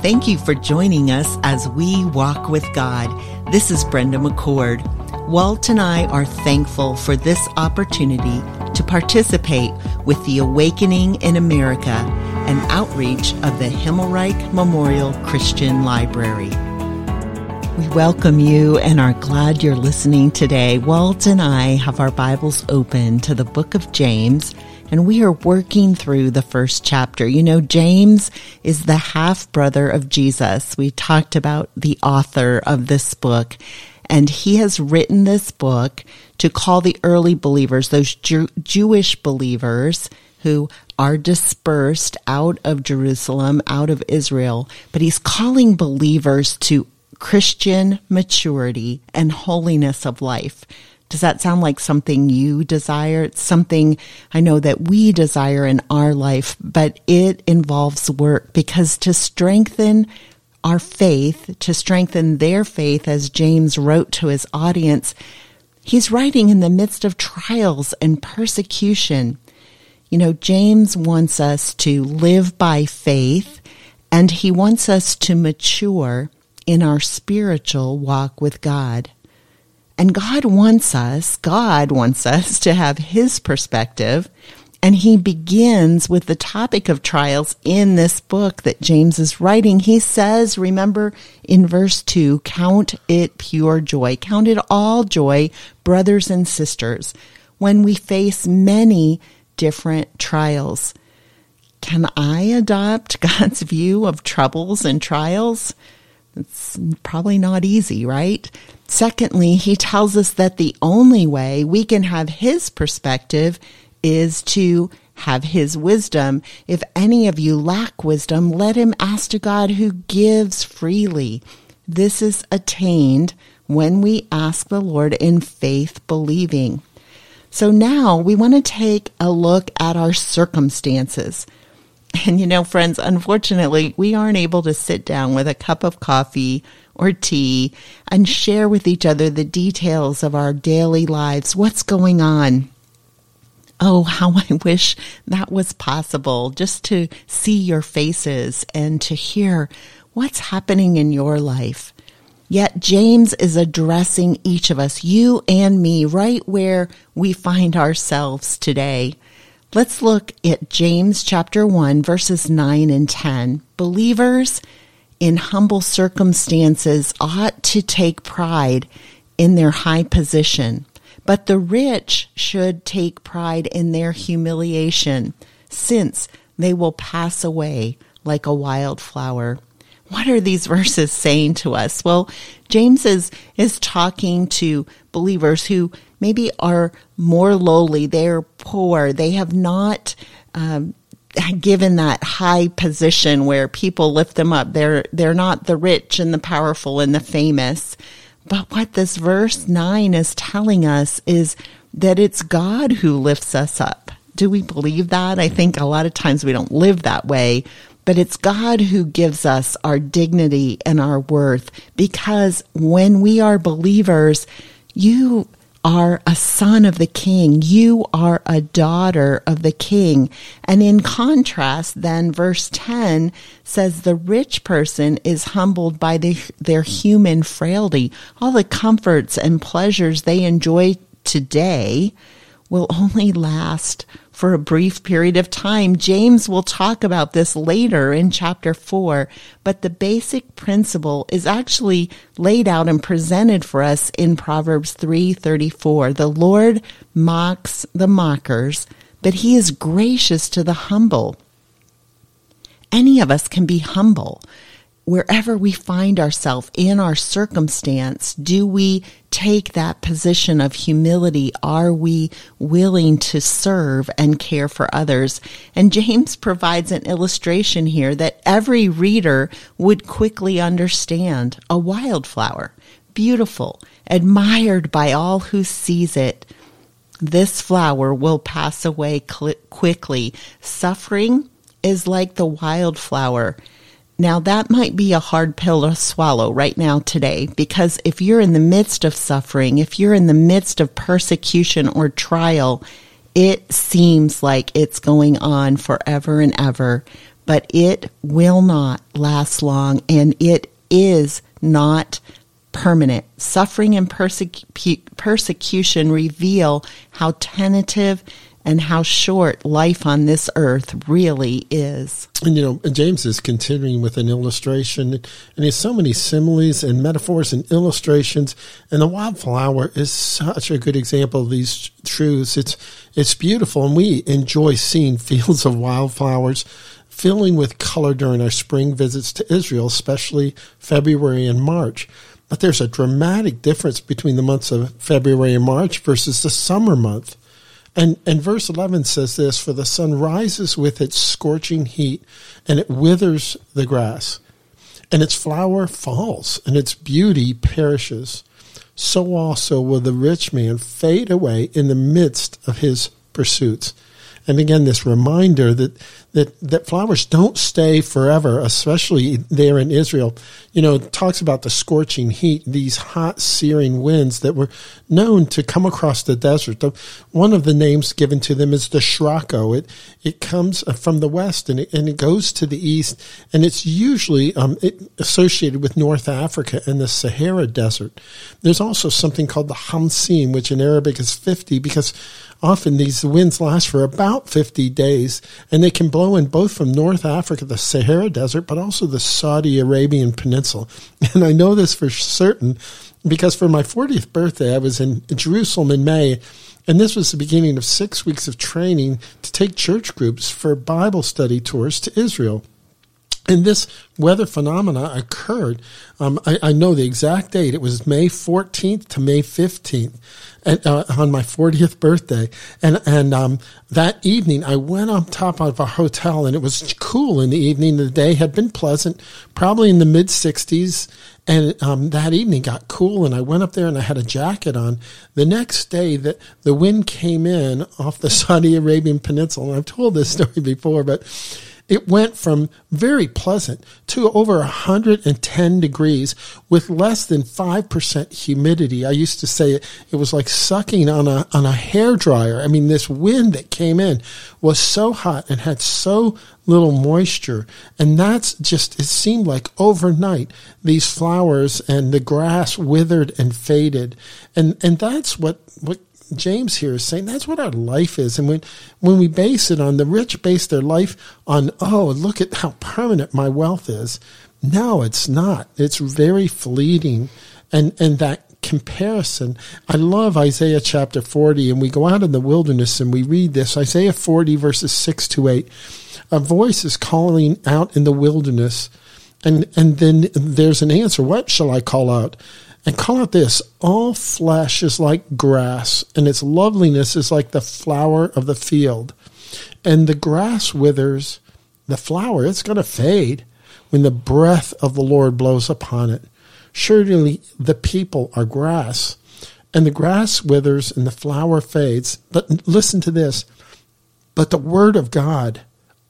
Thank you for joining us as we walk with God. This is Brenda McCord. Walt and I are thankful for this opportunity to participate with the Awakening in America, an outreach of the Himmelreich Memorial Christian Library. We welcome you and are glad you're listening today. Walt and I have our Bibles open to the book of James and we are working through the first chapter. You know, James is the half brother of Jesus. We talked about the author of this book, and he has written this book to call the early believers, those Jew- Jewish believers who are dispersed out of Jerusalem, out of Israel, but he's calling believers to Christian maturity and holiness of life. Does that sound like something you desire? It's something I know that we desire in our life, but it involves work because to strengthen our faith, to strengthen their faith, as James wrote to his audience, he's writing in the midst of trials and persecution. You know, James wants us to live by faith and he wants us to mature in our spiritual walk with God. And God wants us, God wants us to have his perspective. And he begins with the topic of trials in this book that James is writing. He says, remember in verse 2, count it pure joy. Count it all joy, brothers and sisters, when we face many different trials. Can I adopt God's view of troubles and trials? It's probably not easy, right? Secondly, he tells us that the only way we can have his perspective is to have his wisdom. If any of you lack wisdom, let him ask to God who gives freely. This is attained when we ask the Lord in faith believing. So now we want to take a look at our circumstances. And you know, friends, unfortunately, we aren't able to sit down with a cup of coffee or tea and share with each other the details of our daily lives. What's going on? Oh, how I wish that was possible just to see your faces and to hear what's happening in your life. Yet James is addressing each of us, you and me, right where we find ourselves today. Let's look at James chapter 1, verses 9 and 10. Believers in humble circumstances ought to take pride in their high position, but the rich should take pride in their humiliation, since they will pass away like a wildflower. What are these verses saying to us? Well, James is, is talking to believers who maybe are more lowly, they're poor, they have not um, given that high position where people lift them up. They're they're not the rich and the powerful and the famous. But what this verse 9 is telling us is that it's God who lifts us up. Do we believe that? I think a lot of times we don't live that way, but it's God who gives us our dignity and our worth because when we are believers, you are a son of the king. You are a daughter of the king. And in contrast, then verse 10 says the rich person is humbled by the, their human frailty. All the comforts and pleasures they enjoy today will only last for a brief period of time. James will talk about this later in chapter 4, but the basic principle is actually laid out and presented for us in Proverbs 3:34. The Lord mocks the mockers, but he is gracious to the humble. Any of us can be humble wherever we find ourselves in our circumstance, do we take that position of humility? Are we willing to serve and care for others? And James provides an illustration here that every reader would quickly understand. A wildflower, beautiful, admired by all who sees it. This flower will pass away cl- quickly. Suffering is like the wildflower now, that might be a hard pill to swallow right now today, because if you're in the midst of suffering, if you're in the midst of persecution or trial, it seems like it's going on forever and ever. but it will not last long and it is not permanent. Suffering and persecu- persecution reveal how tentative and how short life on this earth really is. And you know, James is continuing with an illustration, and he has so many similes and metaphors and illustrations. And the wildflower is such a good example of these truths. It's it's beautiful, and we enjoy seeing fields of wildflowers filling with color during our spring visits to Israel, especially February and March. But there's a dramatic difference between the months of February and March versus the summer month. And, and verse 11 says this For the sun rises with its scorching heat, and it withers the grass, and its flower falls, and its beauty perishes. So also will the rich man fade away in the midst of his pursuits. And again, this reminder that, that, that flowers don't stay forever, especially there in Israel. You know, it talks about the scorching heat, these hot, searing winds that were known to come across the desert. One of the names given to them is the Sirocco. It, it comes from the west and it, and it goes to the east, and it's usually um, it, associated with North Africa and the Sahara Desert. There's also something called the Hamsin, which in Arabic is 50, because often these winds last for about 50 days, and they can blow in both from North Africa, the Sahara Desert, but also the Saudi Arabian Peninsula. And I know this for certain because for my 40th birthday, I was in Jerusalem in May, and this was the beginning of six weeks of training to take church groups for Bible study tours to Israel. And this weather phenomena occurred. Um, I, I, know the exact date. It was May 14th to May 15th and, uh, on my 40th birthday. And, and, um, that evening I went on top of a hotel and it was cool in the evening. The day had been pleasant, probably in the mid 60s. And, um, that evening got cool and I went up there and I had a jacket on. The next day that the wind came in off the Saudi Arabian Peninsula. And I've told this story before, but it went from very pleasant to over 110 degrees with less than 5% humidity. I used to say it, it was like sucking on a, on a hair dryer. I mean, this wind that came in was so hot and had so little moisture. And that's just, it seemed like overnight these flowers and the grass withered and faded. And, and that's what, what James here is saying that's what our life is. And when, when we base it on the rich base their life on, oh, look at how permanent my wealth is. No, it's not. It's very fleeting. And, and that comparison, I love Isaiah chapter 40 and we go out in the wilderness and we read this, Isaiah 40 verses 6 to 8. A voice is calling out in the wilderness and, and then there's an answer. What shall I call out? And call out this all flesh is like grass, and its loveliness is like the flower of the field. And the grass withers, the flower, it's going to fade when the breath of the Lord blows upon it. Surely the people are grass, and the grass withers and the flower fades. But listen to this. But the word of God,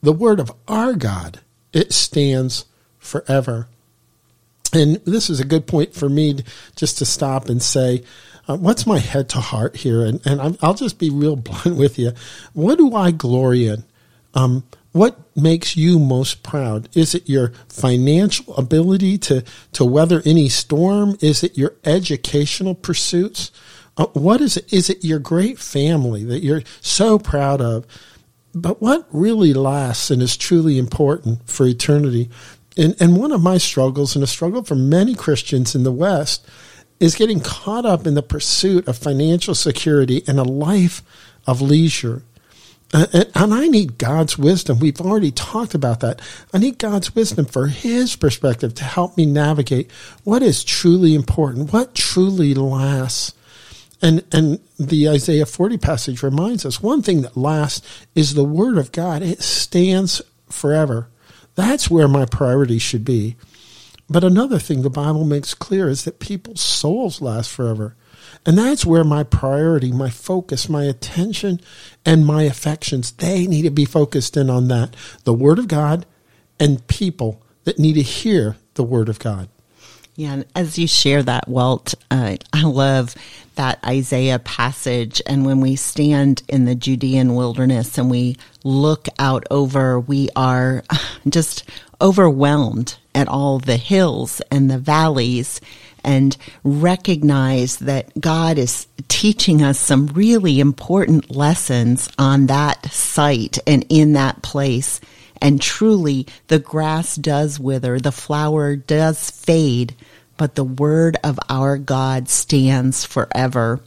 the word of our God, it stands forever. And this is a good point for me just to stop and say, uh, what's my head to heart here? And, and i will just be real blunt with you. What do I glory in? Um, what makes you most proud? Is it your financial ability to, to weather any storm? Is it your educational pursuits? Uh, what is it? Is it your great family that you're so proud of? But what really lasts and is truly important for eternity and, and one of my struggles, and a struggle for many Christians in the West, is getting caught up in the pursuit of financial security and a life of leisure. And, and I need God's wisdom. We've already talked about that. I need God's wisdom for His perspective to help me navigate what is truly important, what truly lasts. And, and the Isaiah 40 passage reminds us one thing that lasts is the Word of God. It stands forever. That's where my priority should be. But another thing the Bible makes clear is that people's souls last forever. And that's where my priority, my focus, my attention, and my affections, they need to be focused in on that. The Word of God and people that need to hear the Word of God. Yeah, and as you share that, Walt, uh, I love that Isaiah passage. And when we stand in the Judean wilderness and we look out over, we are just overwhelmed at all the hills and the valleys and recognize that God is teaching us some really important lessons on that site and in that place. And truly, the grass does wither, the flower does fade, but the word of our God stands forever.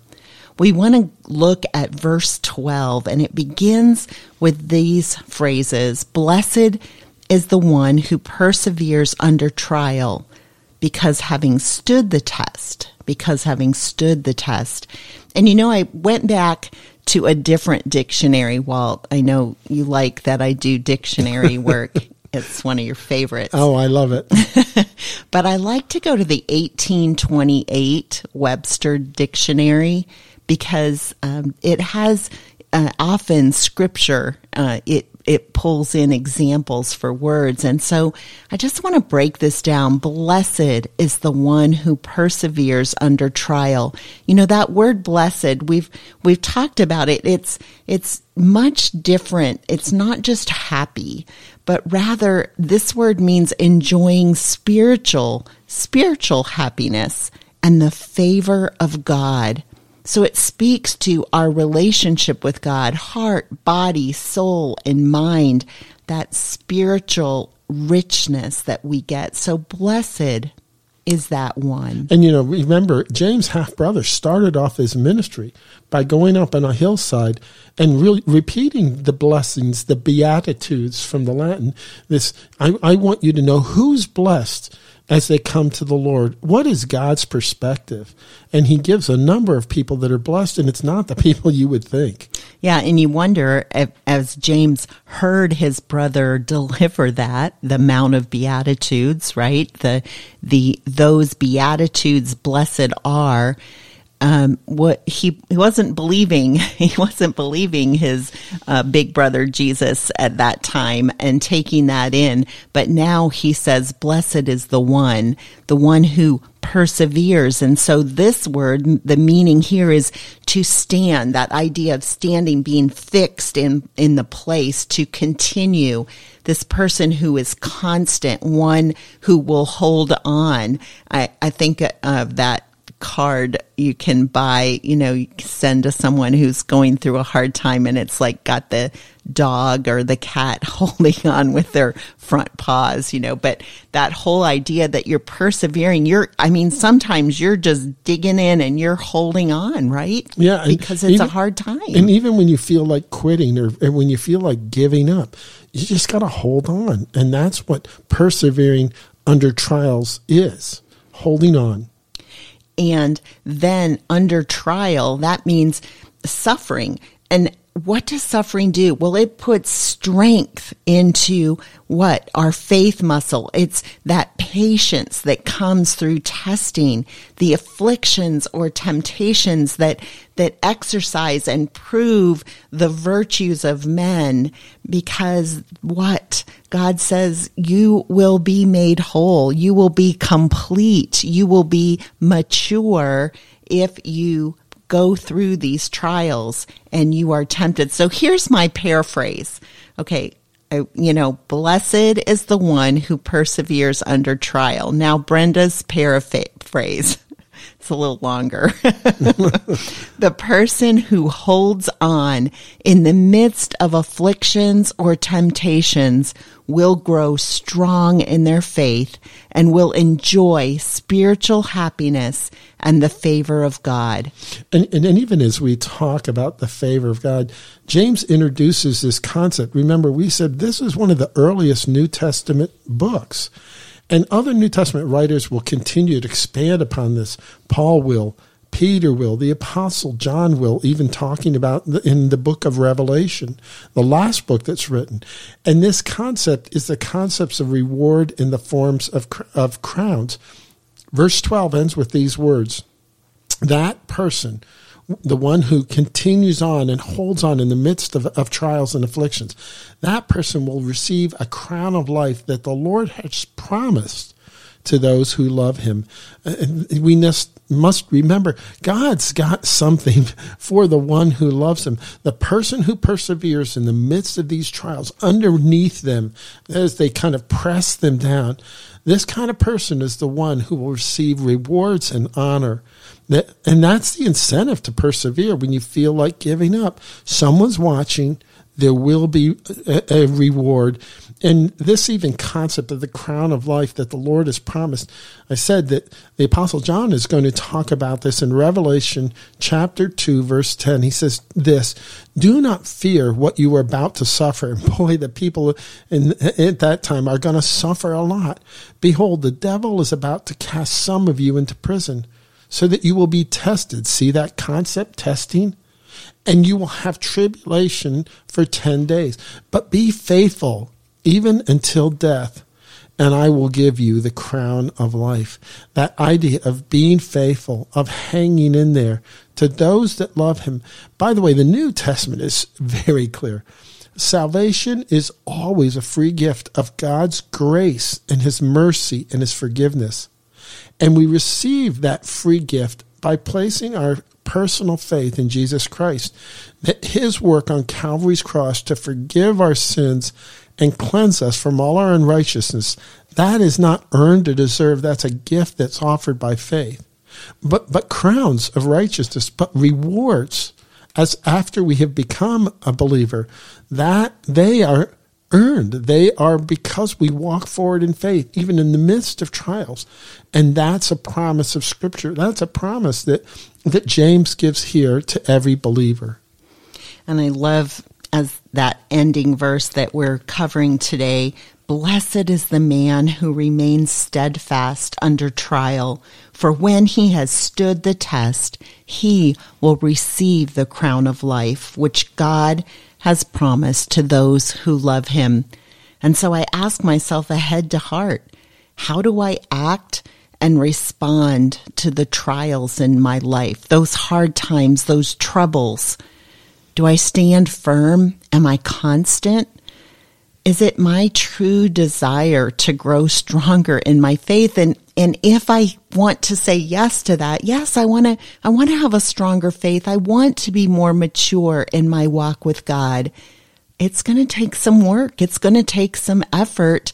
We want to look at verse 12, and it begins with these phrases Blessed is the one who perseveres under trial because having stood the test, because having stood the test. And you know, I went back to a different dictionary, Walt. I know you like that I do dictionary work. it's one of your favorites. Oh, I love it. but I like to go to the 1828 Webster Dictionary because um, it has uh, often scripture. Uh, it it pulls in examples for words. And so I just want to break this down. Blessed is the one who perseveres under trial. You know, that word blessed, we've, we've talked about it. It's, it's much different. It's not just happy, but rather this word means enjoying spiritual, spiritual happiness and the favor of God. So it speaks to our relationship with God, heart, body, soul, and mind, that spiritual richness that we get. So blessed is that one. And you know, remember, James' half brother started off his ministry by going up on a hillside and really repeating the blessings, the beatitudes from the Latin. This, I, I want you to know who's blessed as they come to the Lord. What is God's perspective? And He gives a number of people that are blessed, and it's not the people you would think. Yeah, and you wonder if, as James heard his brother deliver that, the Mount of Beatitudes, right? The the those beatitudes blessed are um, what he, he wasn't believing he wasn't believing his uh, big brother Jesus at that time and taking that in. But now he says blessed is the one the one who perseveres. And so this word the meaning here is to stand that idea of standing being fixed in in the place to continue this person who is constant one who will hold on. I i think of that card you can buy, you know, you send to someone who's going through a hard time and it's like got the dog or the cat holding on with their front paws, you know, but that whole idea that you're persevering, you're, I mean, sometimes you're just digging in and you're holding on, right? Yeah. Because it's even, a hard time. And even when you feel like quitting or when you feel like giving up, you just got to hold on. And that's what persevering under trials is holding on and then under trial, that means suffering. And what does suffering do? Well, it puts strength into what? Our faith muscle. It's that patience that comes through testing, the afflictions or temptations that, that exercise and prove the virtues of men because what? God says you will be made whole. You will be complete. You will be mature if you go through these trials and you are tempted. So here's my paraphrase. Okay. I, you know, blessed is the one who perseveres under trial. Now, Brenda's paraphrase. It's a little longer. the person who holds on in the midst of afflictions or temptations will grow strong in their faith and will enjoy spiritual happiness and the favor of God. And, and, and, even as we talk about the favor of God, James introduces this concept. Remember, we said this is one of the earliest New Testament books. And other New Testament writers will continue to expand upon this. Paul will, Peter will, the Apostle John will, even talking about in the book of Revelation, the last book that's written. And this concept is the concepts of reward in the forms of, of crowns. Verse 12 ends with these words That person, the one who continues on and holds on in the midst of, of trials and afflictions, that person will receive a crown of life that the Lord has promised to those who love him. We must, must remember God's got something for the one who loves him. The person who perseveres in the midst of these trials, underneath them, as they kind of press them down, this kind of person is the one who will receive rewards and honor. And that's the incentive to persevere when you feel like giving up. Someone's watching there will be a, a, reward. And this even concept of the crown of life that the Lord has promised. I said that the Apostle John is going to talk about this in Revelation chapter 2, verse 10. He says this Do not fear what you are about to suffer. And boy, the people in, at that time are going to suffer a lot. Behold, the devil is about to cast some of you into prison so that you will be tested. See that concept, testing? and you will have tribulation for 10 days. But be faithful even until death, and I will give you the crown of life. That idea of being faithful, of hanging in there to those that love him. By the way, the New Testament is very clear. Salvation is always a free gift of God's grace and his mercy and his forgiveness. And we receive that free gift by placing our personal faith in Jesus Christ, that his work on Calvary's cross to forgive our sins and cleanse us from all our unrighteousness, that is not earned or deserved. That's a gift that's offered by faith. But, but crowns of righteousness, but rewards as after we have become a believer, that they are earned. They are because we walk forward in faith, even in the midst of trials. And that's a promise of Scripture. That's a promise that, that James gives here to every believer. And I love as that ending verse that we're covering today. Blessed is the man who remains steadfast under trial, for when he has stood the test, he will receive the crown of life, which God has promised to those who love him. And so I ask myself ahead to heart, how do I act and respond to the trials in my life, those hard times, those troubles? Do I stand firm? Am I constant? Is it my true desire to grow stronger in my faith? And, and if I want to say yes to that, yes, I want to, I want to have a stronger faith. I want to be more mature in my walk with God. It's going to take some work. It's going to take some effort.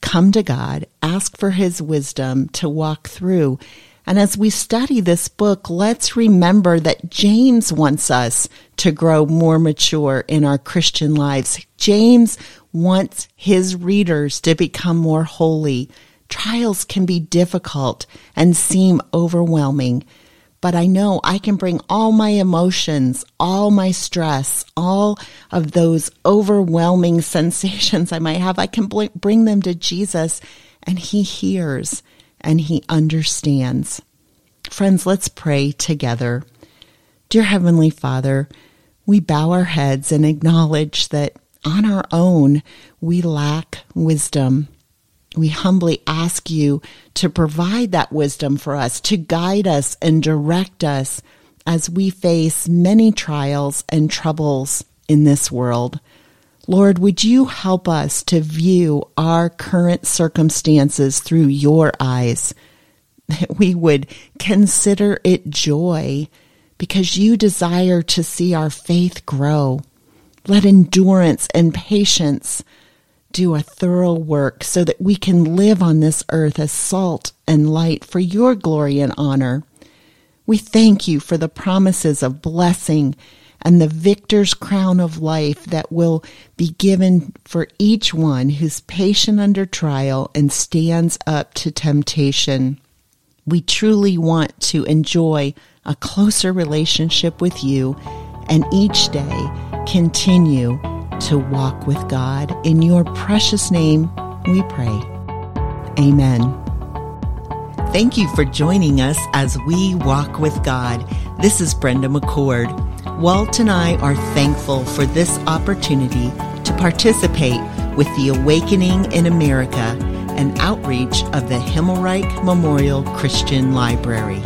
Come to God, ask for his wisdom to walk through. And as we study this book, let's remember that James wants us to grow more mature in our Christian lives. James wants his readers to become more holy. Trials can be difficult and seem overwhelming, but I know I can bring all my emotions, all my stress, all of those overwhelming sensations I might have. I can bring them to Jesus and he hears and he understands. Friends, let's pray together. Dear Heavenly Father, we bow our heads and acknowledge that on our own, we lack wisdom. We humbly ask you to provide that wisdom for us, to guide us and direct us as we face many trials and troubles in this world. Lord, would you help us to view our current circumstances through your eyes? That we would consider it joy because you desire to see our faith grow. Let endurance and patience do a thorough work so that we can live on this earth as salt and light for your glory and honor. We thank you for the promises of blessing and the victor's crown of life that will be given for each one who's patient under trial and stands up to temptation. We truly want to enjoy a closer relationship with you and each day continue to walk with God. In your precious name, we pray. Amen. Thank you for joining us as we walk with God. This is Brenda McCord. Walt and I are thankful for this opportunity to participate with the Awakening in America, an outreach of the Himmelreich Memorial Christian Library.